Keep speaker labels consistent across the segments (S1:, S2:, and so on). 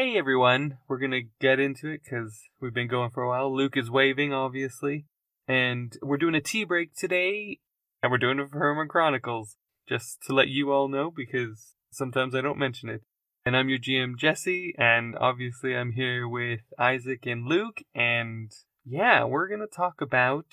S1: hey everyone, we're gonna get into it because we've been going for a while. Luke is waving, obviously, and we're doing a tea break today, and we're doing it for Hermit Chronicles, just to let you all know because sometimes I don't mention it. And I'm your GM Jesse, and obviously I'm here with Isaac and Luke, and yeah, we're gonna talk about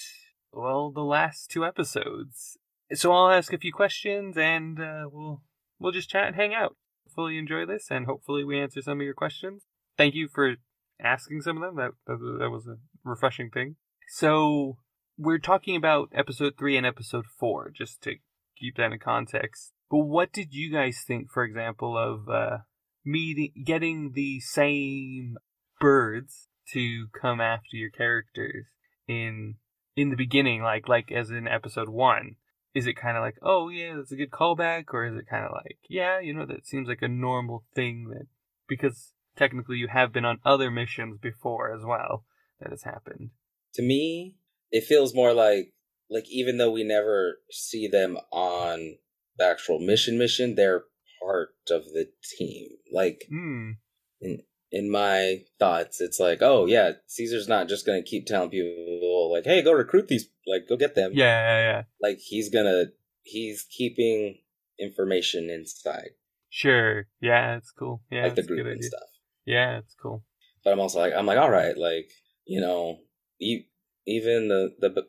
S1: well the last two episodes. So I'll ask a few questions, and uh, we'll we'll just chat and hang out. Hopefully, enjoy this, and hopefully, we answer some of your questions. Thank you for asking some of them. That that, that was a refreshing thing. So we're talking about episode three and episode four, just to keep that in context. But what did you guys think, for example, of uh, meeting, getting the same birds to come after your characters in in the beginning, like like as in episode one? Is it kind of like, oh yeah, that's a good callback, or is it kind of like, yeah, you know, that seems like a normal thing that because technically you have been on other missions before as well that has happened.
S2: To me, it feels more like like even though we never see them on the actual mission mission, they're part of the team. Like
S1: Hmm.
S2: in in my thoughts, it's like, oh yeah, Caesar's not just gonna keep telling people like, hey, go recruit these, like, go get them.
S1: Yeah, yeah, yeah.
S2: Like he's gonna he's keeping information inside,
S1: Sure. Yeah, it's cool. Yeah,
S2: like the
S1: it's good
S2: group and
S1: idea.
S2: stuff.
S1: Yeah, it's cool.
S2: But I'm also like, I'm like, all right, like you know, you, even the the I'm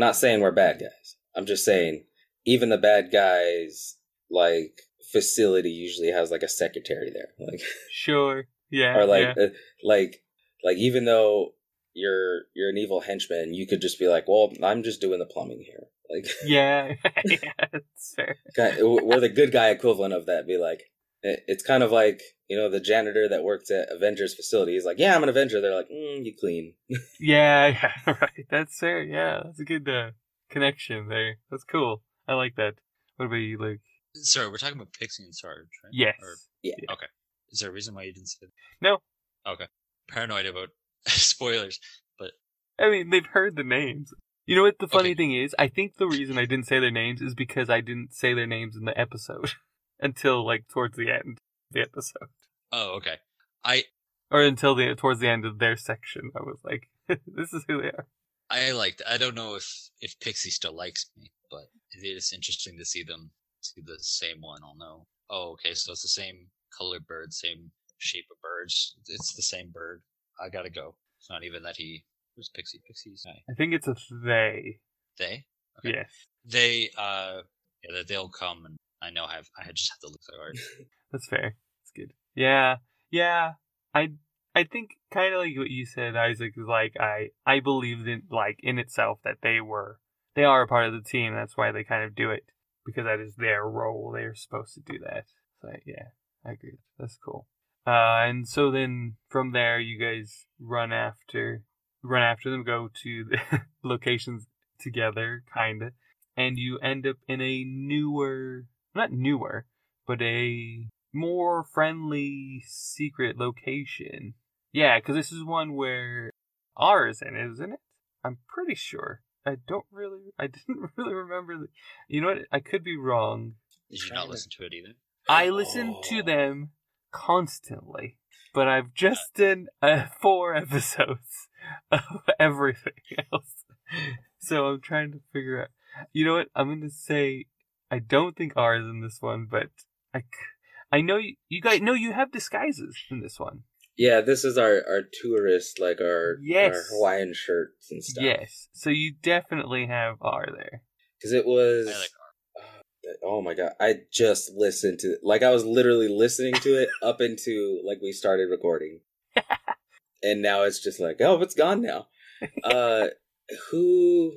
S2: not saying we're bad guys. I'm just saying even the bad guys like facility usually has like a secretary there, like
S1: Sure. Yeah.
S2: or like
S1: yeah.
S2: uh, like like even though you're you're an evil henchman, you could just be like, well, I'm just doing the plumbing here. Like
S1: yeah. yeah, it's fair.
S2: kind- we're the good guy equivalent of that. Be like, it- it's kind of like you know the janitor that works at Avengers facility. He's like, yeah, I'm an Avenger. They're like, mm, you clean.
S1: Yeah, yeah, right. That's fair. Yeah, that's a good uh, connection there. That's cool. I like that. What about you, Luke?
S3: Sorry, we're talking about Pixie and Sarge, right?
S1: Yes.
S3: Or,
S2: Yeah.
S3: okay. Is there a reason why you didn't say that?
S1: No.
S3: Okay. Paranoid about spoilers, but
S1: I mean, they've heard the names. You know what the funny
S3: Okay.
S1: thing is? I think the reason I didn't say their names is because I didn't say their names in the episode until like towards the end of the episode,
S3: oh, okay. I
S1: or until the towards the end of their section. I was like, "This is who they are."
S3: I liked. I don't know if if Pixie still likes me, but it is interesting to see them see the same one. I'll know. Oh, okay. So it's the same colored bird, same shape of birds. It's the same bird. I gotta go. It's not even that he. Who's Pixie? Pixie's.
S1: I think it's a they.
S3: They. Okay.
S1: Yes,
S3: They. Uh. Yeah. that They'll come, and I know. I have. I just have to look so hard.
S1: that's fair. That's good. Yeah, yeah. I I think kind of like what you said, Isaac. Is like I I believed in like in itself that they were they are a part of the team. That's why they kind of do it because that is their role. They are supposed to do that. So yeah, I agree. That's cool. Uh, and so then from there, you guys run after run after them, go to the locations together, kinda, and you end up in a newer, not newer, but a more friendly secret location. Yeah, because this is one where R is in, isn't it? I'm pretty sure. I don't really, I didn't really remember. The, you know what? I could be wrong.
S3: Did you not listen to it either?
S1: I listen to
S2: Oh.
S1: them constantly, but I've just done uh, four episodes of everything else. So I'm trying to figure out. You know what? I'm going to say I don't think R is in this one, but I, I know you, you guys know you have disguises in this one.
S2: Yeah, this is our our tourist, like our
S1: Yes.
S2: our Hawaiian shirts and stuff.
S1: Yes. So you definitely have R there.
S2: because it was. Oh my god! I just listened to like I was literally listening to it up into like we started recording, and now it's just like oh, it's gone now. Uh, who?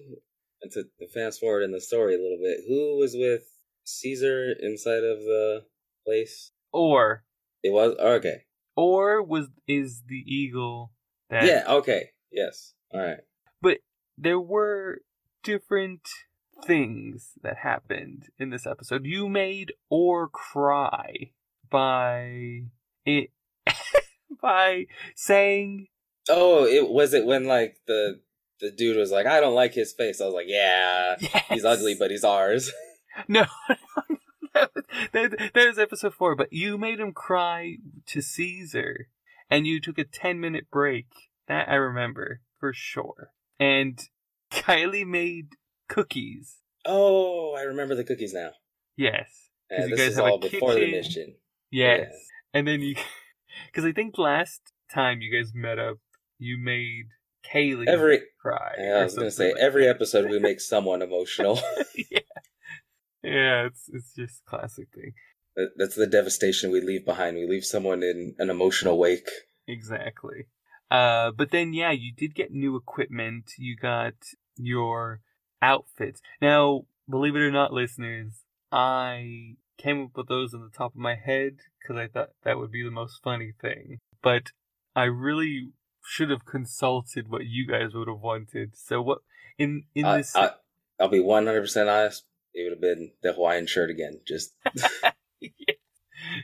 S2: And to, fast forward in the story a little bit, who was with Caesar inside of the place?
S1: Or
S2: It was okay.
S1: or was is the eagle that
S2: Yeah. Okay. Yes. All right.
S1: but there were different things that happened in this episode. You made or cry by it by saying
S2: Oh, it was it when like the the dude was like, I don't like his face. I was like, yeah,
S1: yes.
S2: he's ugly, but he's ours.
S1: no. that, was- that, that was episode four, but you made him cry to Caesar, and you took a 10 minute break. That I remember for sure. And Kylie made cookies.
S2: Oh, I remember the cookies now.
S1: Yes. 'Cause
S2: Yeah,
S1: you guys
S2: is
S1: have a
S2: all before the
S1: kitchen.
S2: mission.
S1: Yes.
S2: Yeah.
S1: And then you, because I think last time you guys met up, you made Kaylee
S2: Every
S1: cry.
S2: yeah, I was gonna say
S1: like
S2: every
S1: that.
S2: episode we make someone emotional.
S1: yeah. Yeah, it's it's just a classic thing.
S2: That's the devastation we leave behind. We leave someone in an emotional wake.
S1: Exactly. Uh, but then yeah, you did get new equipment. You got your outfits. Now, believe it or not, listeners, I came up with those on the top of my head because I thought that would be the most funny thing. But I really should have consulted what you guys would have wanted. So what in in
S2: I,
S1: this?
S2: I, I'll be one hundred percent honest. It would have been the Hawaiian shirt again. Just
S1: yeah,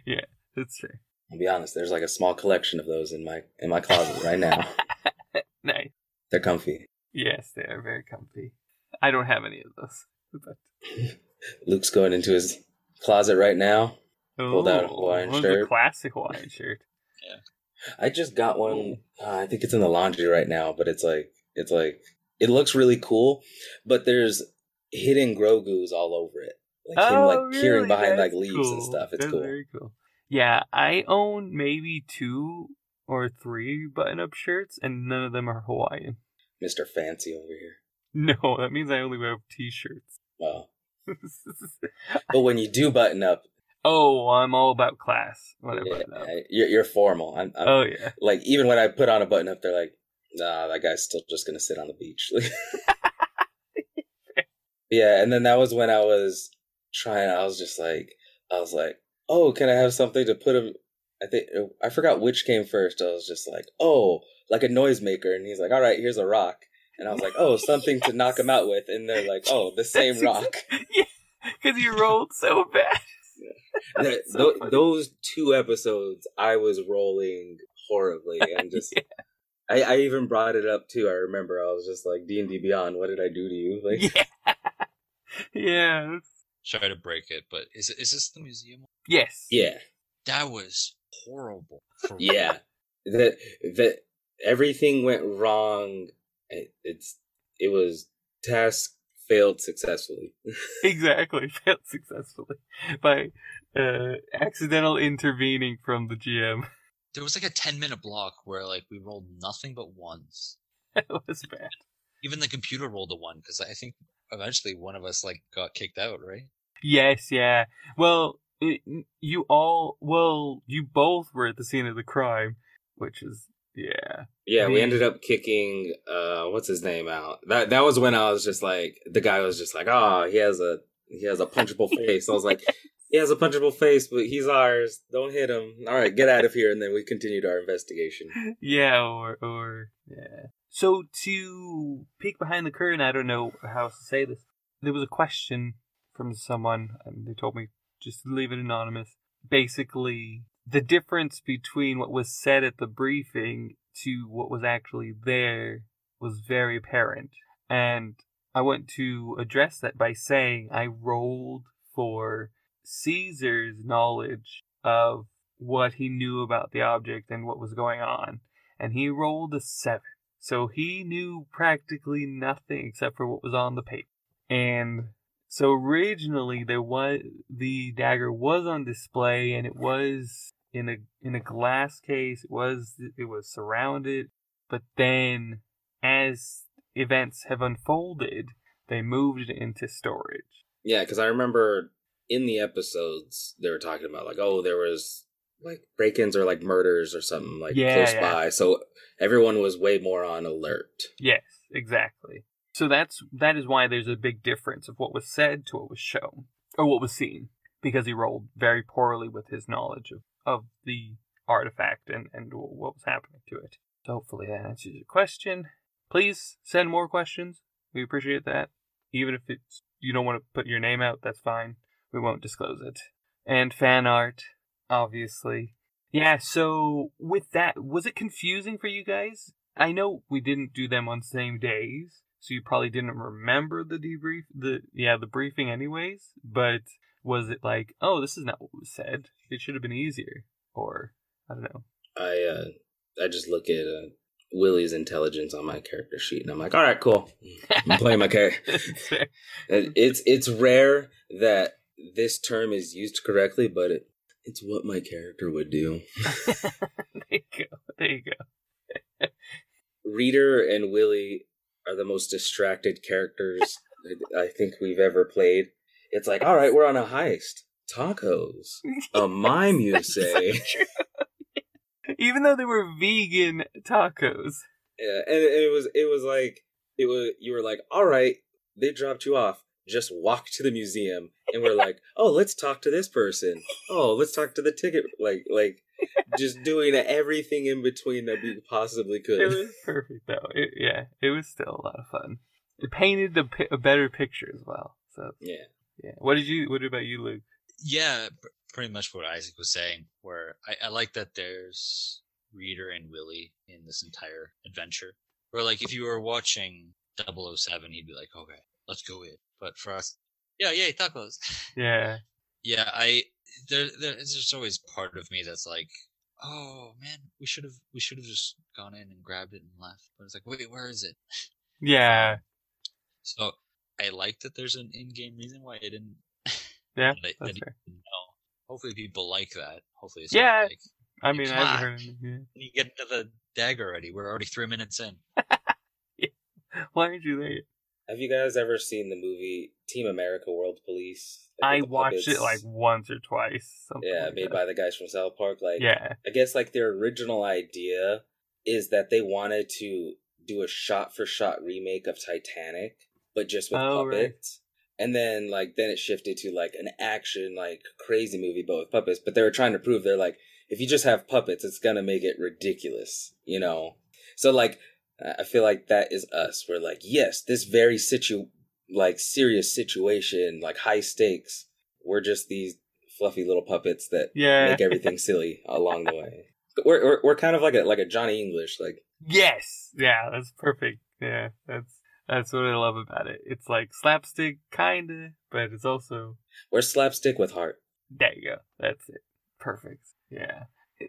S1: yeah, that's true.
S2: I'll be honest. There's like a small collection of those in my in my closet right now.
S1: Nice.
S2: They're comfy.
S1: Yes, they are very comfy. I don't have any of those. But
S2: Luke's going into his closet right now. Pulled out a Hawaiian
S1: one's a
S2: shirt.
S1: classic Hawaiian shirt. yeah.
S2: I just got one. Uh, I think it's in the laundry right now, but it's like it's like it looks really cool, but there's hidden Grogu's all over it, like him like peering
S1: Oh, really?
S2: behind like
S1: That's
S2: leaves and stuff. It's
S1: That's
S2: cool.
S1: Very cool. Yeah, I own maybe two or three button-up shirts, and none of them are Hawaiian.
S2: Mister Fancy over here.
S1: No, that means I only wear T-shirts.
S2: Well, but when you do button up,
S1: oh, I'm all about class. Whatever.
S2: yeah,
S1: now.
S2: you're, you're formal. I'm, I'm
S1: Oh yeah.
S2: like even when I put on a button up, they're like, "Nah, that guy's still just gonna sit on the beach." yeah, and then that was when I was trying. I was just like, I was like, "Oh, can I have something to put him?" I think I forgot which came first. I was just like, "Oh, like a noisemaker," and he's like, "All right, here's a rock." And I was like, "Oh, something to knock him out with," and they're like, "Oh, the same
S1: That's
S2: rock."
S1: exa- yeah, because you rolled so bad.
S2: That-
S1: That's so
S2: tho-
S1: funny.
S2: those two episodes, I was rolling horribly and just. I, I even brought it up too. I remember I was just like D and D Beyond. What did I do to you? Like,
S1: yeah. yeah. that's-
S3: Try to break it, but is it is this the museum?
S1: Yes.
S2: yeah,
S3: That was horrible. For
S2: yeah. That that everything went wrong. It, it's it was task failed successfully.
S1: Exactly. Failed successfully by uh, accidental intervening from the GM.
S3: There was like a ten minute block where like we rolled nothing but ones.
S1: That was bad.
S3: Even the computer rolled a one because I think eventually one of us like got kicked out, right?
S1: Yes, yeah. Well, it, you all, well, you both were at the scene of the crime, which is, yeah.
S2: Yeah, we ended up kicking uh what's his name out. That that was when I was just like the guy was just like, "Oh, he has a he has a punchable face." I was like, "He has a punchable face, but he's ours. Don't hit him." All right, get out of here and then we continued our investigation.
S1: Yeah, or, or, yeah. So to peek behind the curtain, I don't know how else to say this. There was a question from someone, and they told me just to leave it anonymous. Basically, the difference between what was said at the briefing to what was actually there was very apparent. And I want to address that by saying I rolled for Caesar's knowledge of what he knew about the object and what was going on. And he rolled a seven. So he knew practically nothing except for what was on the paper. And so originally there was the dagger was on display and it was in a in a glass case. It was it was surrounded, but then as events have unfolded, they moved it into storage.
S2: Yeah, cuz I remember in the episodes they were talking about like, "Oh, there was like break-ins or like murders or something like
S1: Yeah,
S2: close
S1: yeah.
S2: by." So everyone was way more on alert.
S1: Yes, exactly. So that's that is why there's a big difference of what was said to what was shown or what was seen because he rolled very poorly with his knowledge of, of the artifact and, and what was happening to it. So hopefully that answers your question. Please send more questions. We appreciate that. Even if it's you don't want to put your name out, that's fine. We won't disclose it. And fan art, obviously. Yeah, so with that, was it confusing for you guys? I know we didn't do them on same days, so you probably didn't remember the debrief, the yeah, the briefing anyways. But was it like, oh, this is not what was said? It should have been easier, or I don't know.
S2: I uh I just look at uh, Willie's intelligence on my character sheet, and I'm like, all right, cool. I'm playing my character. it's it's rare that this term is used correctly, but it, it's what my character would do.
S1: there you go. There you go.
S2: Reader and Willie are the most distracted characters I think we've ever played. It's like, all right, we're on a heist. Tacos. A mime, you say?
S1: Even though they were vegan tacos.
S2: Yeah, and it was it was like it was you were like, all right, they dropped you off. Just walk to the museum, and we're like, oh, let's talk to this person. Oh, let's talk to the ticket. Like like just doing everything in between that we possibly could.
S1: It was perfect though. It, yeah, it was still a lot of fun. It painted a, a better picture as well. So
S2: yeah,
S1: yeah. What did you? What about you, Luke?
S3: Yeah, pretty much what Isaac was saying. Where I, I like that there's Reader and Willie in this entire adventure. Where like if you were watching 007, he'd be like, okay, let's go in. But for us, yeah, yeah, tacos.
S1: Yeah.
S3: yeah, I there, there's just always part of me that's like, oh man, we should have we should have just gone in and grabbed it and left. But it's like, wait, where is it?
S1: Yeah.
S3: So I like that there's an in-game reason why I didn't.
S1: Yeah,
S3: that,
S1: that's
S3: that
S1: fair.
S3: know. Hopefully, people like that. Hopefully, it's
S1: Yeah.
S3: Like,
S1: I mean, I haven't heard. Yeah.
S3: you get into the dagger already. We're already three minutes in.
S1: Why aren't you there?
S2: Have you guys ever seen the movie Team America World Police? Like,
S1: I watched it like once or twice.
S2: Yeah,
S1: like
S2: made
S1: that.
S2: by the guys from South Park. Like
S1: Yeah.
S2: I guess like their original idea is that they wanted to do a shot for shot remake of Titanic, but just with
S1: Oh, right.
S2: puppets. And then like then it shifted to like an action like crazy movie but with puppets. But they were trying to prove they're like if you just have puppets, it's gonna make it ridiculous, you know. So like I feel like that is us. We're like, yes, this very situ like serious situation, like high stakes. We're just these fluffy little puppets that
S1: Yeah.
S2: make everything silly along the way. We're, we're we're kind of like a like a Johnny English. Like
S1: Yes. Yeah, that's perfect. Yeah, that's that's what I love about it. It's like slapstick kinda, but it's also
S2: we're slapstick with heart.
S1: there you go. That's it. Perfect. Yeah.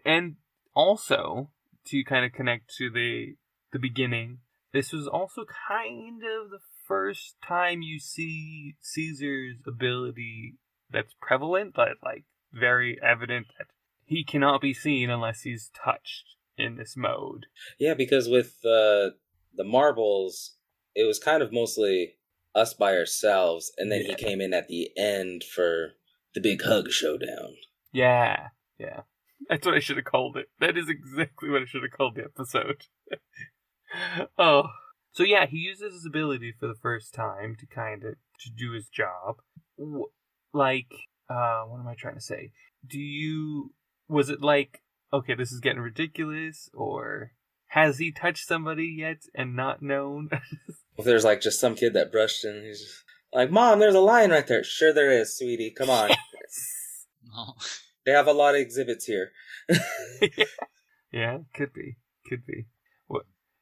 S1: And also to kind of connect to the the beginning, this was also kind of the first time you see Caesar's ability that's prevalent, but like very evident that he cannot be seen unless he's touched in this mode.
S2: Yeah, because with uh, the marbles, it was kind of mostly us by ourselves, and then
S1: Yeah.
S2: he came in at the end for the big hug showdown.
S1: Yeah, yeah. That's what I should have called it. That is exactly what I should have called the episode. oh. So yeah, he uses his ability for the first time to kind of to do his job. Like, uh, what am I trying to say? Do you was it like okay, this is getting ridiculous, or has he touched somebody yet and not known?
S2: If there's like just some kid that brushed and he's just like, "Mom, there's a lion right there." Sure, there is, sweetie. Come on.
S3: No.
S2: they have a lot of exhibits here.
S1: yeah, could be, could be.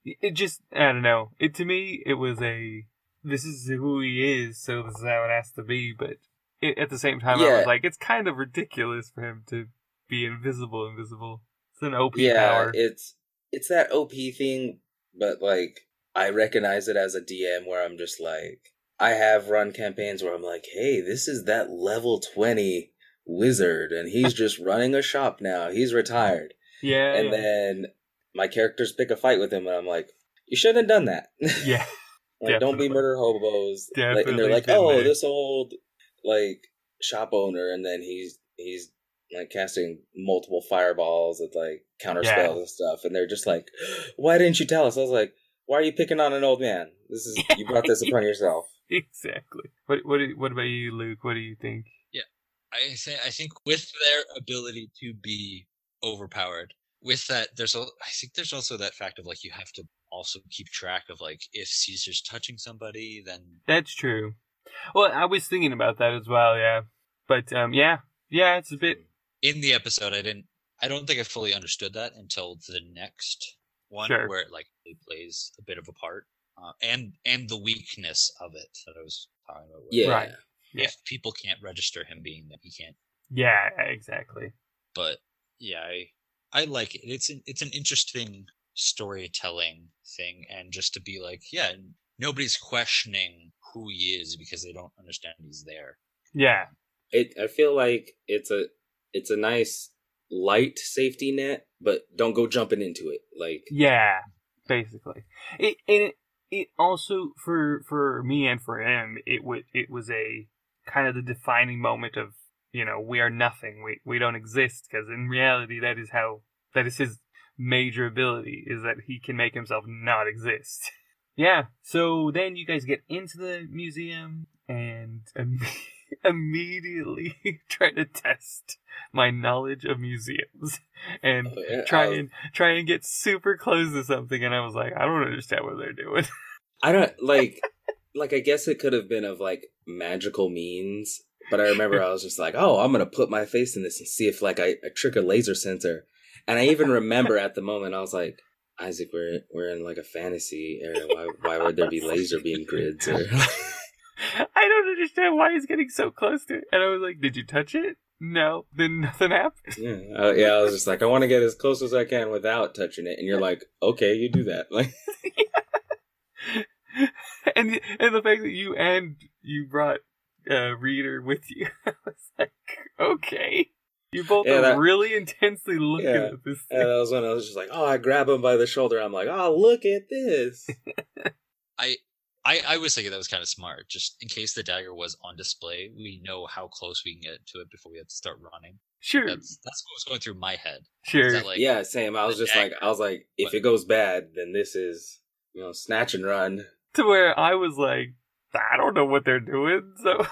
S1: It just I don't know. It to me, it was a this is who he is, so this is how it has to be. But it, at the same time, I was like, it's kind of ridiculous for him to be invisible. Invisible. It's an OP
S2: yeah,
S1: power.
S2: it's it's that OP thing, but like I recognize it as a DM where I'm just like I have run campaigns where I'm like, hey, this is that level twenty wizard, and he's just running a shop now. He's retired,
S1: yeah,
S2: and
S1: yeah.
S2: then my characters pick a fight with him, and I'm like, you shouldn't have done that.
S1: yeah,
S2: like, don't be murder hobos. Like, and they're like, oh,
S1: there.
S2: this old like shop owner, and then he's he's like casting multiple fireballs with like counter
S1: Yeah.
S2: spells and stuff, and they're just like, why didn't you tell us? I was like, why are you picking on an old man? This is you brought this upon yourself.
S1: exactly. What what do- what about you, Luke? What do you think?
S3: Yeah, I think I think with their ability to be overpowered, with that there's a I think there's also that fact of like you have to also keep track of like if Caesar's touching somebody, then
S1: That's true. Well, I was thinking about that as well. Yeah, but um, yeah, yeah, it's a bit.
S3: in the episode I didn't I don't think I fully understood that until the next one
S1: Sure.
S3: where it like it plays a bit of a part. Uh, and and the weakness of it that I was talking about.
S2: Yeah,
S1: Right. Yeah.
S3: If people can't register him being that he can't
S1: Yeah, exactly.
S3: but yeah, I I like it. It's an it's an interesting storytelling thing, and just to be like, yeah, nobody's questioning who he is because they don't understand he's there.
S1: Yeah.
S2: It. I feel like it's a it's a nice light safety net, but don't go jumping into it. Like
S1: Yeah. Basically. It and it, it also for for me and for him it would it was a kind of the defining moment of you know we are nothing. We we don't exist because in reality that is how that is his major ability is that he can make himself not exist. Yeah so then you guys get into the museum and im- immediately try to test my knowledge of museums and
S2: Oh, yeah,
S1: try
S2: I was-
S1: and try and get super close to something and i was like i don't understand what they're doing.
S2: I don't like like I guess it could have been of like magical means, but I remember I was just like, "Oh, I'm going to put my face in this and see if like I, I trick a laser sensor." And I even remember at the moment I was like, "Isaac, we're we're in like a fantasy area. Why why would there be laser beam grids or
S1: I don't understand why he's getting so close to it. And I was like, Did you touch it? No. Then nothing happened.
S2: Yeah, uh, yeah, I was just like, I want to get as close as I can without touching it, and you're like, okay, you do that. Like,
S1: and and the fact that you and you brought uh, reader with you, I was like, okay. You both
S2: Yeah,
S1: are
S2: that-
S1: really intensely looking
S2: Yeah.
S1: at this.
S2: and that was when I was just like, oh, I grab him by the shoulder. I'm like, oh, look at this.
S3: I I, I was thinking that was kind of smart. Just in case the dagger was on display, we know how close we can get to it before we have to start running.
S1: Sure,
S3: That's that's what was going through my head.
S1: Sure.
S3: like
S2: yeah, same. I was just like, I was like, if it goes bad, then this is, you know, snatch and run.
S1: to where I was like, I don't know what they're doing, so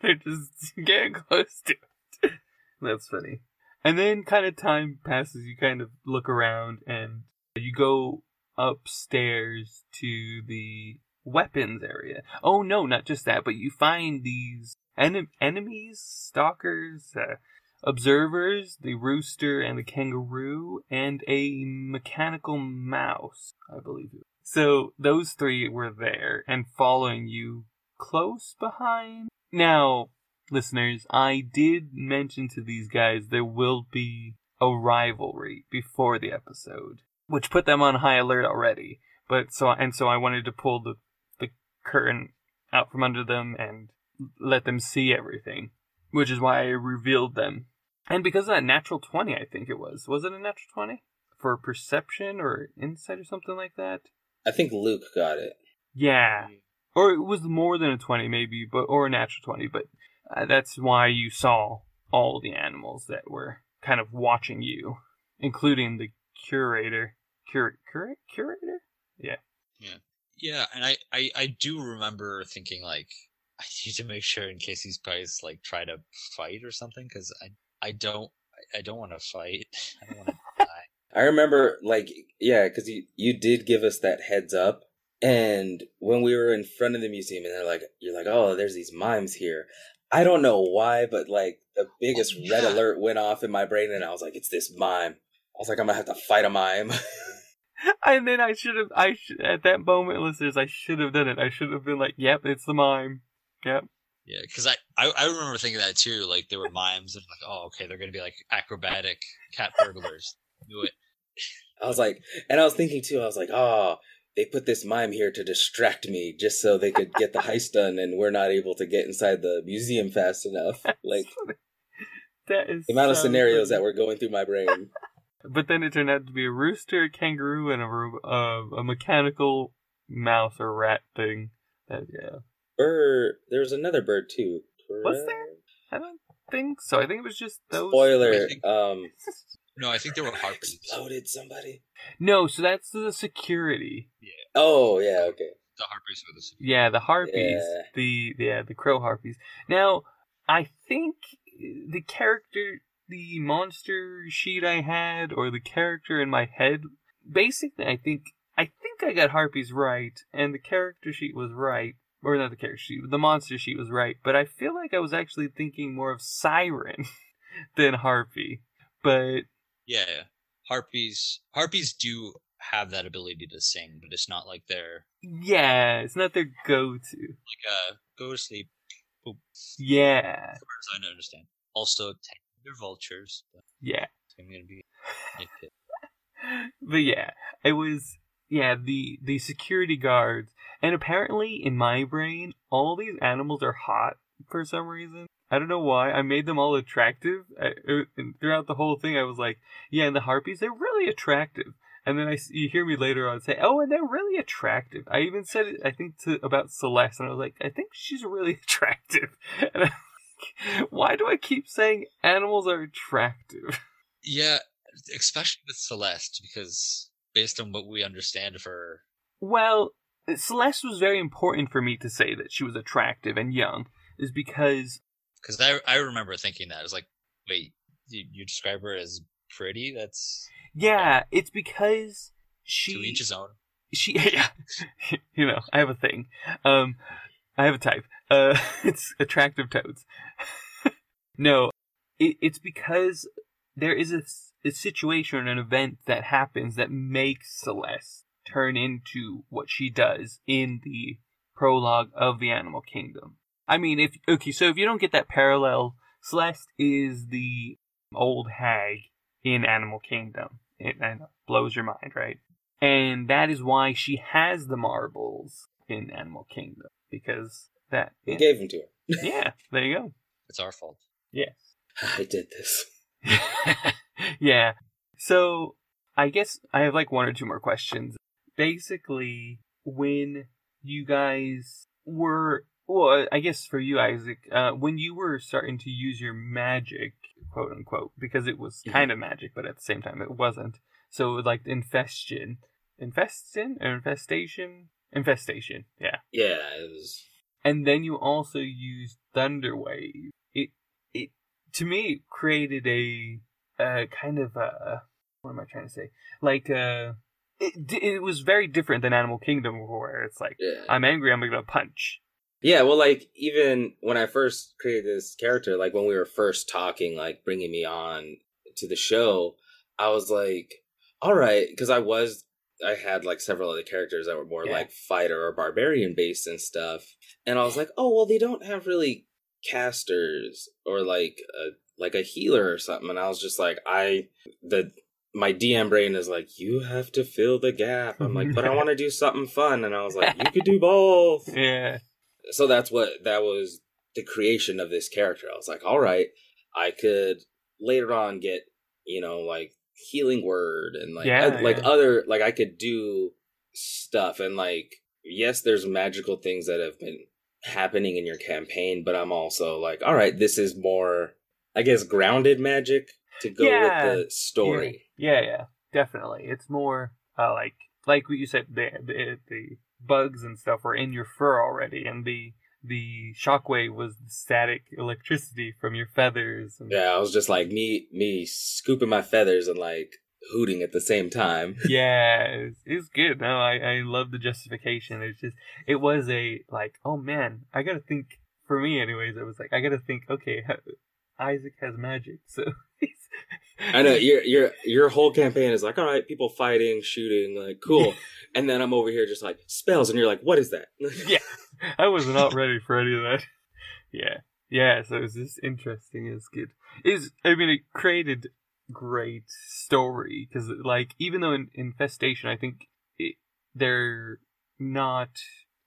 S1: they're just getting close to it. That's funny. And then kind of time passes, you kind of look around and you go upstairs to the weapons area. Oh no, not just that, but you find these en- enemies, stalkers, uh, observers, the rooster and the kangaroo, and a mechanical mouse, I believe it was. So those three were there and following you close behind. Now, listeners, I did mention to these guys there will be a rivalry before the episode, which put them on high alert already. But so and so I wanted to pull the the curtain out from under them and let them see everything, which is why I revealed them. And because of that natural 20, I think it was. Was it a natural 20? For perception or insight or something like that?
S2: I think Luke got it.
S1: Yeah. Or it was more than a 20, maybe, but or a natural 20, but uh, that's why you saw all the animals that were kind of watching you, including the curator. Cur- cur- curator? Yeah, Yeah.
S3: Yeah, and I, I I do remember thinking like I need to make sure in case these guys like try to fight or something because I I don't I, I don't want to fight. I don't want to die.
S2: I remember, like, yeah, because you you did give us that heads up, and when we were in front of the museum, and they're like, you're like, oh, there's these mimes here. I don't know why, but like the biggest
S3: Oh,
S2: red alert went off in my brain, and I was like, it's this mime. I was like, I'm gonna have to fight a mime.
S1: And then I should have, I sh- at that moment, listeners, I should have done it. I should have been like, yep, it's the mime. Yep.
S3: Yeah, because I, I I remember thinking that too. Like there were mimes and like oh okay they're gonna be like acrobatic cat burglars. Knew it.
S2: I was like, and I was thinking too. I was like, oh, they put this mime here to distract me, just so they could get the heist done, and we're not able to get inside the museum fast enough. Like
S1: that is
S2: the amount of scenarios
S1: funny.
S2: that were going through my brain.
S1: But then it turned out to be a rooster, a kangaroo, and a ro- uh, a mechanical mouse or rat thing. That yeah,
S2: Bird. There was another bird too.
S1: Was there? I don't think so. I think it was just those.
S2: Spoiler. Um,
S3: No, I think there were harpies.
S2: exploded somebody.
S1: No, so that's the security. Yeah.
S2: Oh yeah, okay.
S3: The harpies were the
S1: Yeah, the harpies.
S2: Yeah.
S1: The yeah, the crow harpies. Now, I think the character, the monster sheet I had, or the character in my head, basically, I think I think I got harpies right, and the character sheet was right, or not the character sheet, the monster sheet was right. But I feel like I was actually thinking more of siren than harpy. But
S3: yeah. Harpies harpies do have that ability to sing, but it's not like they're
S1: yeah, it's not their go-to.
S3: like uh go to sleep.
S1: Yeah,
S3: As far as I understand. Also, they're vultures.
S1: yeah.
S3: I'm gonna be
S1: but yeah, it was yeah the the security guards, and apparently in my brain, all these animals are hot for some reason. I don't know why. I made them all attractive. I, and throughout the whole thing, I was like, yeah, and the harpies, they're really attractive. And then I, you hear me later on say, oh, and they're really attractive. I even said it, I think, to, about Celeste, and I was like, I think she's really attractive. And I'm like, why do I keep saying animals are attractive?
S3: Yeah, especially with Celeste, because based on what we understand of her,
S1: Well, Celeste was very important for me to say that she was attractive and young, is because
S3: because I I remember thinking that. I was like, wait, you, you describe her as pretty? That's
S1: yeah, it's because
S3: to
S1: she
S3: each his own.
S1: she yeah, you know I have a thing, um, I have a type. Uh, it's attractive toads. no, it, it's because there is a, a situation, an event that happens that makes Celeste turn into what she does in the prologue of the Animal Kingdom. I mean, if okay, so if you don't get that parallel, Celeste is the old hag in Animal Kingdom. It, I know, blows your mind, right? And that is why she has the marbles in Animal Kingdom because that.
S2: We gave them to her.
S1: yeah, there you go.
S3: It's our fault.
S1: Yes.
S2: I did this.
S1: yeah. So I guess I have like one or two more questions. Basically, when you guys were, well, I guess for you, Isaac, uh, when you were starting to use your magic, quote unquote, because it was
S2: Mhm.
S1: kind of magic, but at the same time it wasn't. So like infestion, infestion, or infestation, infestation. Yeah
S2: Yeah, it was.
S1: and then you also used Thunderwave. It it to me created a uh, kind of a what am I trying to say? Like uh, it it was very different than Animal Kingdom, where it's like
S2: Yeah.
S1: I'm angry, I'm gonna punch.
S2: Yeah, well, like even when I first created this character, like when we were first talking, like bringing me on to the show, I was like, all right, because I was, I had like several other characters that were more
S1: Yeah.
S2: like fighter or barbarian based and stuff, and I was like, oh well, they don't have really casters or like a like a healer or something, and I was just like, I the my DM brain is like, you have to fill the gap. I'm like, but I want to do something fun, and I was like, you could do both
S1: Yeah,
S2: so that's what that was the creation of this character. I was like, all right, I could later on get you know like healing word and like
S1: Yeah,
S2: oth- like
S1: yeah.
S2: other like I could do stuff and like yes, there's magical things that have been happening in your campaign, but I'm also like, all right, this is more I guess grounded magic to go
S1: Yeah.
S2: with the story.
S1: yeah, yeah, definitely. It's more uh, like like what you said, the, the the bugs and stuff were in your fur already, and the the shockwave was the static electricity from your feathers. And,
S2: Yeah, I was just like me me scooping my feathers and like hooting at the same time.
S1: yeah, it's, it's good. No, I I love the justification. It's just it was a like, oh man, I gotta think. For me, anyways, it was like I gotta think. Okay, Isaac has magic, so he's.
S2: I know your your your whole campaign is like, all right, people fighting, shooting, like cool, and then I'm over here just like spells, and you're like, what is that?
S1: Yeah. I was not ready for any of that. Yeah, yeah. So it was just interesting. It's good. Is I mean, it created great story because, like, even though in Infestation, I think it, they're not,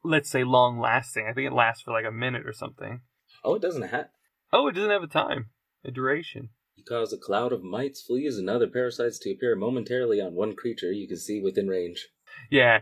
S1: let's say, long lasting. I think it lasts for like a minute or something.
S2: oh, it doesn't have.
S1: Oh, it doesn't have a time, a duration.
S2: Cause a cloud of mites, fleas, and other parasites to appear momentarily on one creature you can see within range.
S1: Yeah,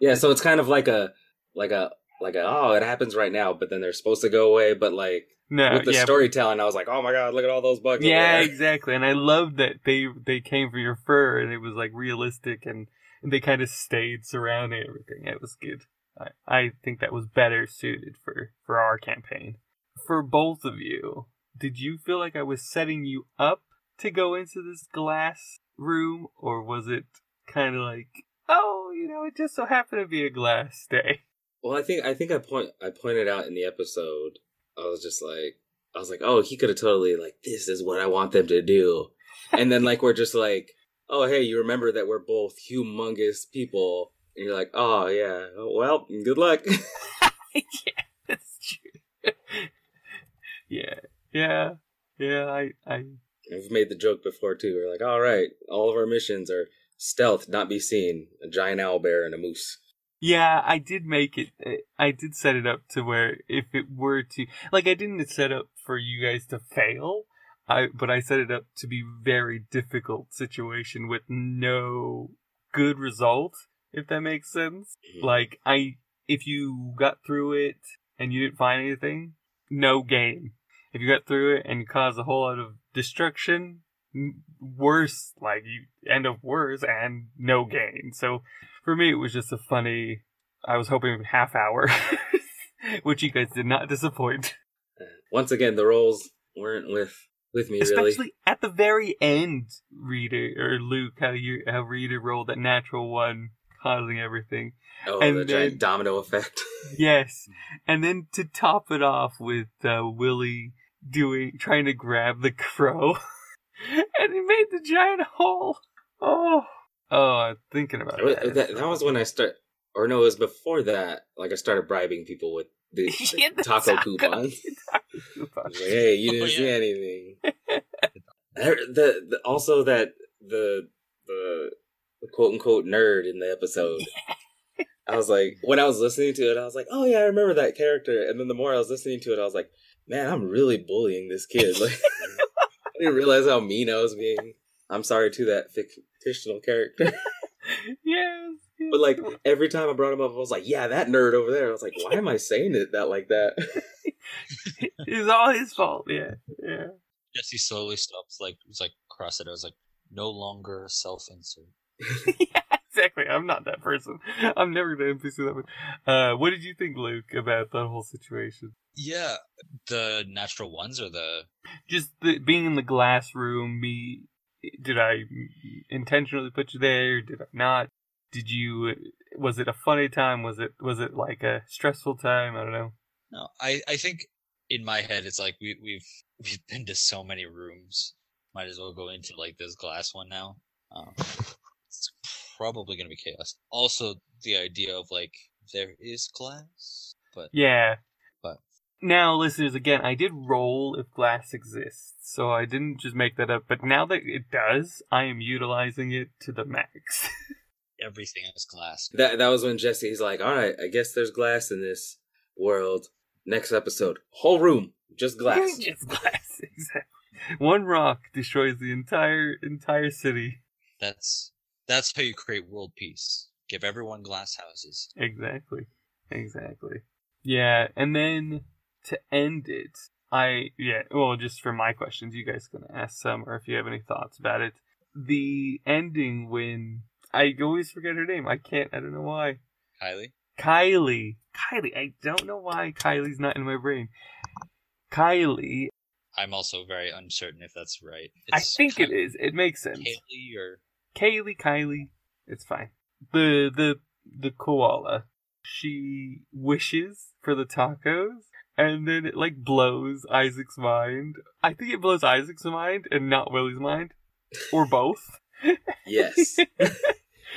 S2: Yeah, so it's kind of like a like a like a oh, it happens right now, but then they're supposed to go away. But like
S1: no,
S2: with the
S1: yeah,
S2: storytelling, I was like, oh my god, look at all those bugs.
S1: Yeah, exactly. And I love that they they came from your fur and it was like realistic and, and they kind of stayed surrounding everything. It was good. I, I think that was better suited for for our campaign. For both of you, did you feel like I was setting you up to go into this glass room or was it kind of like, oh, you know, it just so happened to be a glass day?
S2: Well, I think I think I point I pointed out in the episode. I was just like, I was like, oh, he could have totally like, this is what I want them to do, and then like we're just like, oh, hey, you remember that we're both humongous people, and you're like, oh yeah, well, good luck.
S1: yeah, that's true. yeah, yeah, yeah. I, I,
S2: We've made the joke before too. We're like, all right, all of our missions are stealth, not be seen, a giant owl bear and a moose.
S1: Yeah, I did make it. I did set it up to where if it were to, like, I didn't set up for you guys to fail. I, but I set it up to be very difficult situation with no good result, if that makes sense.
S2: Mhm.
S1: Like, I, if you got through it and you didn't find anything, no game. If you got through it and you caused a whole lot of destruction, worse, like you end up worse and no gain. So for me, it was just a funny. I was hoping half hour, which you guys did not disappoint.
S2: Uh, Once again, the roles weren't with with me really.
S1: Especially at the very end, reader or Luke, how you how Rita rolled that natural one, causing everything.
S2: Oh,
S1: and
S2: the
S1: then-
S2: giant domino effect.
S1: Yes, and then to top it off with uh, Willie doing trying to grab the crow, and he made the giant hole. Oh, oh, thinking about
S2: it.
S1: that.
S2: that, that was when I start, or no, it was before that. Like I started bribing people with the, the
S1: Yeah, the
S2: taco
S1: taco-
S2: coupons.
S1: taco
S2: I
S1: coupon.
S2: like, hey, you
S3: Oh,
S2: didn't see
S3: yeah.
S2: anything. The, the also that the the the quote unquote nerd in the episode. I was like, when I was listening to it, I was like, oh yeah, I remember that character. And then the more I was listening to it, I was like, man, I'm really bullying this kid. Like, I didn't realize how mean I was being. I'm sorry to that fic- fictional character,
S1: yes, yes.
S2: but like every time I brought him up, I was like, yeah, that nerd over there. I was like, why am I saying it that like that?
S1: it's all his fault. Yeah, yeah.
S3: Jesse slowly stops, like, it was like, cross it. I was like, no longer self insert.
S1: yeah, exactly. I'm not that person. I'm never gonna NPC that one. Uh, what did you think, Luke, about that whole situation?
S3: Yeah, the natural ones or the.
S1: Just the, being in the glass room. Me, did I intentionally put you there? Did I not? Did you? Was it a funny time? Was it? Was it like a stressful time? I don't know.
S3: No, I, I think in my head it's like we we've we've been to so many rooms. Might as well go into like this glass one now. Um, it's probably gonna be chaos. Also, the idea of like there is glass, but
S1: Yeah.
S3: But-
S1: now, listeners, again, I did roll if glass exists, so I didn't just make that up. But now that it does, I am utilizing it to the max.
S3: everything is glass.
S2: that that was when Jesse. He's like, all right, I guess there's glass in this world. Next episode, whole room, just glass.
S1: just glass, exactly. One rock destroys the entire entire city.
S3: That's that's how you create world peace. Give everyone glass houses.
S1: Exactly. Exactly. Yeah, and then to end it, I yeah, well just for my questions, you guys can ask some or if you have any thoughts about it. The ending when I always forget her name. I can't I don't know why.
S3: Kylie,
S1: Kylie. Kylie. I don't know why Kylie's not in my brain. Kylie.
S3: I'm also very uncertain if that's right.
S1: I think it is. It makes sense.
S3: Kaylee or
S1: Kaylee, Kylie, it's fine. The the the koala, she wishes for the tacos, and then it like blows Isaac's mind. I think it blows Isaac's mind and not Willie's mind, or both.
S2: Yes.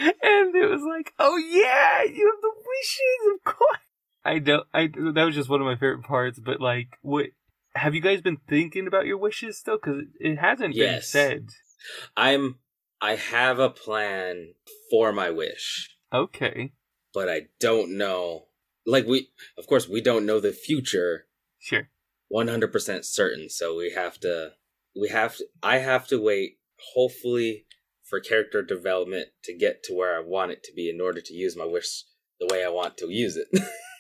S1: and it was like, oh yeah, you have the wishes, of course. I don't. I that was just one of my favorite parts. But like, what have you guys been thinking about your wishes still? Because it hasn't been said.
S2: I'm I have a plan for my wish,
S1: Okay,
S2: but I don't know. Like we of course we don't know the future
S1: sure.
S2: 100% certain, so we have to we have to I have to wait hopefully for character development to get to where I want it to be in order to use my wish the way I want to use it.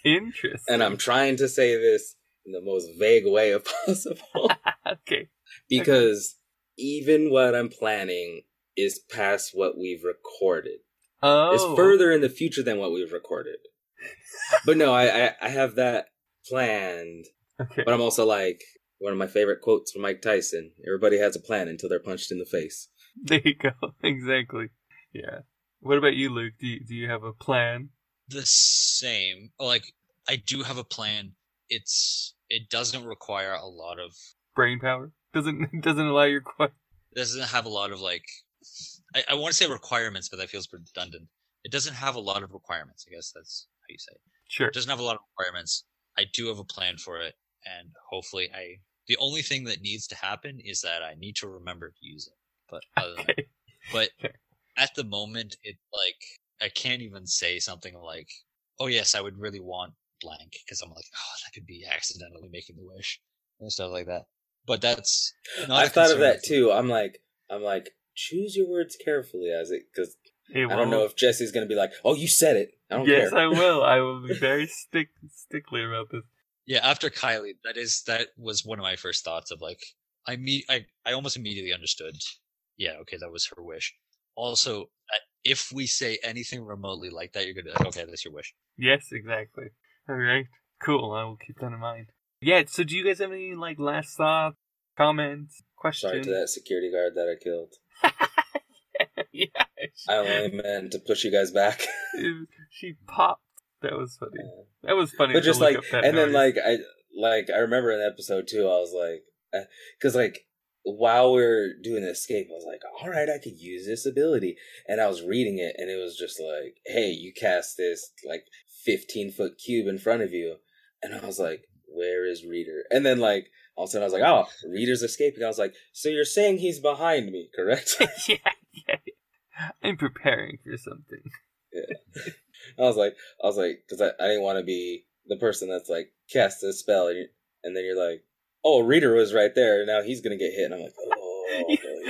S1: Interesting.
S2: and I'm trying to say this in the most vague way possible.
S1: okay.
S2: because even what I'm planning is past what we've recorded.
S1: Oh,
S2: It's further in the future than what we've recorded. but no, I, I I have that planned.
S1: Okay.
S2: But I'm also like one of my favorite quotes from Mike Tyson: "Everybody has a plan until they're punched in the face."
S1: There you go. exactly. Yeah. What about you, Luke? Do you, do you have a plan?
S3: the same. Like I do have a plan. It's it doesn't require a lot of
S1: Brain power doesn't doesn't allow your que-
S3: it doesn't have a lot of like I, I want to say requirements, but that feels redundant. It doesn't have a lot of requirements. I guess that's how you say it.
S1: Sure.
S3: It doesn't have a lot of requirements. I do have a plan for it, and hopefully I The only thing that needs to happen is that I need to remember to use it. But other than that, but at the moment, it like I can't even say something like, "Oh yes, I would really want blank," because I'm like, "Oh, that could be accidentally making the wish and stuff like that." But that's not
S2: I
S3: a
S2: thought of that too. I'm like, I'm like, choose your words carefully as it, because
S1: It
S2: I don't know
S1: will-
S2: if Jesse's gonna be like, oh, you said it. I don't care.
S1: yes,
S2: care.
S1: I will. I will be very stick stickly about this.
S3: Yeah, after Kylie, that is that was one of my first thoughts of like I me I I almost immediately understood. Yeah, okay, that was her wish. Also, uh, if we say anything remotely like that, you're gonna be like, okay, that's your wish.
S1: Yes, exactly. All right, cool. I will keep that in mind. Yeah. So, do you guys have any like last thoughts, comments, questions?
S2: Sorry to that security guard that I killed.
S1: Yeah.
S2: I only meant to push you guys back.
S1: She, she popped. That was funny. That was funny.
S2: but just like, and then like I like I remember in episode two, I was like, uh, because like while we are doing the escape, I was like, all right, I could use this ability, and I was reading it, and it was just like, hey, you cast this like fifteen foot cube in front of you, and I was like, where is Reader? And then like all of a sudden, I was like, oh, Reader's escaping. I was like, so you're saying he's behind me, correct?
S1: yeah, yeah. I'm preparing for something.
S2: I was like, I was like, because I, I didn't want to be the person that's like cast a spell, and, and then you're like, oh, Reader was right there. Now he's gonna get hit, and I'm like, oh.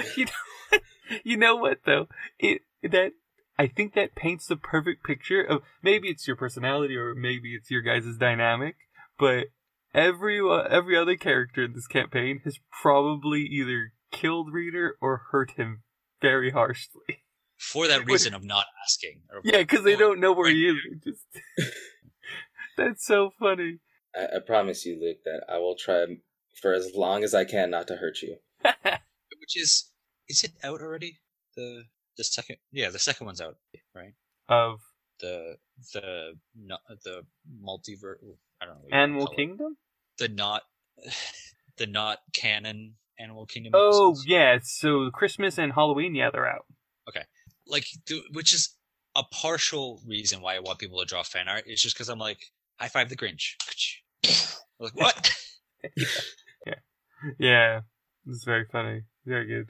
S1: you, know, you know what though? It that I think that paints the perfect picture of maybe it's your personality or maybe it's your guys' dynamic, but every uh, every other character in this campaign has probably either killed Reader or hurt him very harshly.
S3: For that reason of not asking. or
S1: Yeah, because they
S3: going,
S1: don't know where
S3: right
S1: he is. Just that's so funny.
S2: I, I promise you, Luke, that I will try for as long as I can not to hurt you.
S3: Which is is it out already? The the second yeah, the second one's out, right?
S1: of
S3: The the not the multiverse. I don't know. what you wanna
S1: Animal
S3: call it.
S1: Kingdom.
S3: The not the not canon Animal Kingdom.
S1: Oh
S3: episodes.
S1: yeah, so Christmas and Halloween, yeah, they're out.
S3: Like which is a partial reason why I want people to draw fan art. It's just because I'm like high five the Grinch. Like what?
S1: Yeah, yeah, it's very funny. Very good.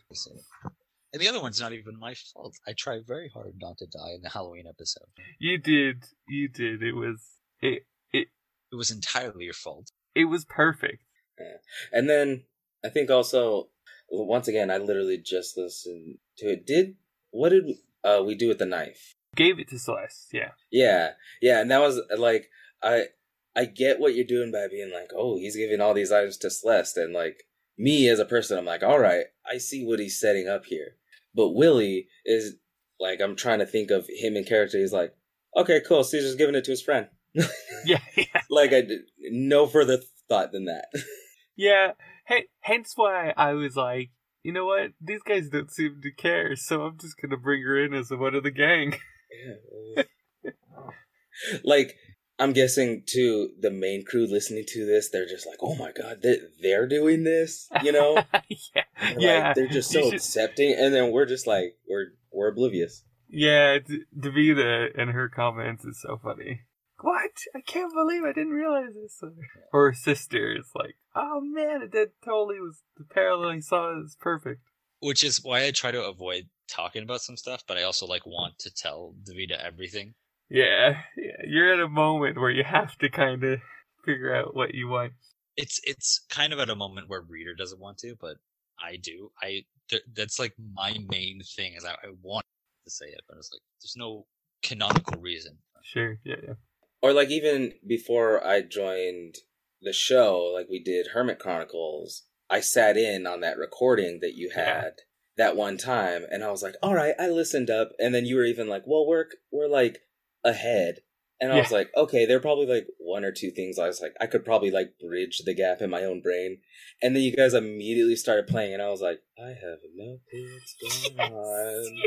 S3: and the other one's not even my fault. I try very hard not to die in the Halloween episode.
S1: You did. You did. It was it it
S3: It was entirely your fault.
S1: it was perfect.
S2: And then I think also, once again, I literally just listened to it. Did what did uh, we do with the knife?
S1: Gave it to Celeste. Yeah.
S2: Yeah, yeah, and that was like I I get what you're doing by being like, oh, he's giving all these items to Celeste, and like me as a person, I'm like, all right, I see what he's setting up here. But Willie is like, I'm trying to think of him in character. He's like, okay, cool. Caesar's giving it to his friend.
S1: Yeah. Yeah.
S2: like I did no further thought than that.
S1: Yeah. H- hence why I was like, you know what? These guys don't seem to care, so I'm just gonna bring her in as one of the gang.
S2: Yeah. like I'm guessing too, the main crew listening to this, they're just like, "Oh my god, they they're doing this," you know?
S1: yeah.
S2: They're
S1: Yeah.
S2: they're just so
S1: should-
S2: accepting, and then we're just like, we're we're oblivious.
S1: Yeah. Davida and her comments is so funny. What? I can't believe I didn't realize this. Her sister is like, oh man, that totally was the parallel he saw is perfect.
S3: Which is why I try to avoid talking about some stuff, but I also like want to tell Davida everything.
S1: Yeah, yeah, you're at a moment where you have to kind of figure out what you want.
S3: It's it's kind of at a moment where reader doesn't want to, but I do. I th- that's like my main thing is I, I want to say it, but it's like there's no canonical reason.
S1: Sure, yeah, yeah.
S2: Or like even before I joined the show, like we did Hermit Chronicles, I sat in on that recording that you
S1: Yeah.
S2: had that one time, and I was like, "All right," I listened up, and then you were even like, "Well, we're we're like ahead." And I was like, okay, there are probably like one or two things I was like, I could probably like bridge the gap in my own brain. And then you guys immediately started playing, and I was like, I have no clue what's going on.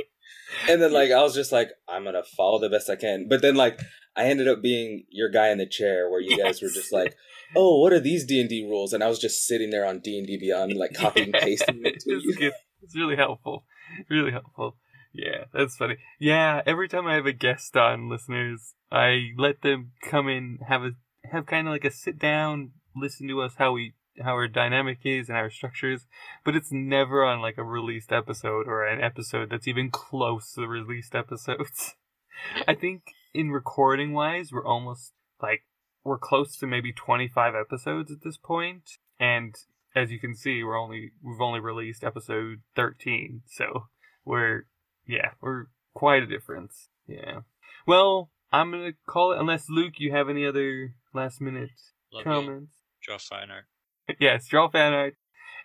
S2: And then like I was just like, I'm gonna follow the best I can. But then like I ended up being your guy in the chair where you guys were just like, oh, what are these D and D rules? And I was just sitting there on D and D Beyond, like copying and pasting it to
S1: it's
S2: you.
S1: It's really helpful. Really helpful. Yeah, that's funny. Yeah, every time I have a guest on, listeners, I let them come in, have a have kind of like a sit down, listen to us how we how our dynamic is and our structures, but it's never on like a released episode or an episode that's even close to the released episodes. I think in recording wise, we're almost like we're close to maybe 25 episodes at this point, and as you can see, we're only we've only released episode 13, so we're yeah, we're quite a difference. Yeah. Well, I'm gonna call it unless Luke, you have any other last minute
S3: Love you.
S1: comments.
S3: Draw fine art.
S1: yes, draw fan art.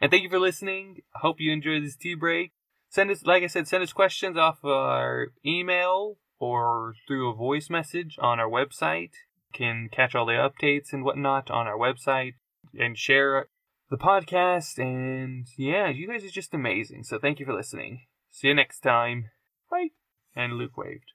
S1: And thank you for listening. Hope you enjoyed this tea break. Send us, like I said, send us questions off our email or through a voice message on our website. Can catch all the updates and whatnot on our website and share the podcast. And yeah, you guys are just amazing. So thank you for listening. See you next time. Bye. And Luke waved.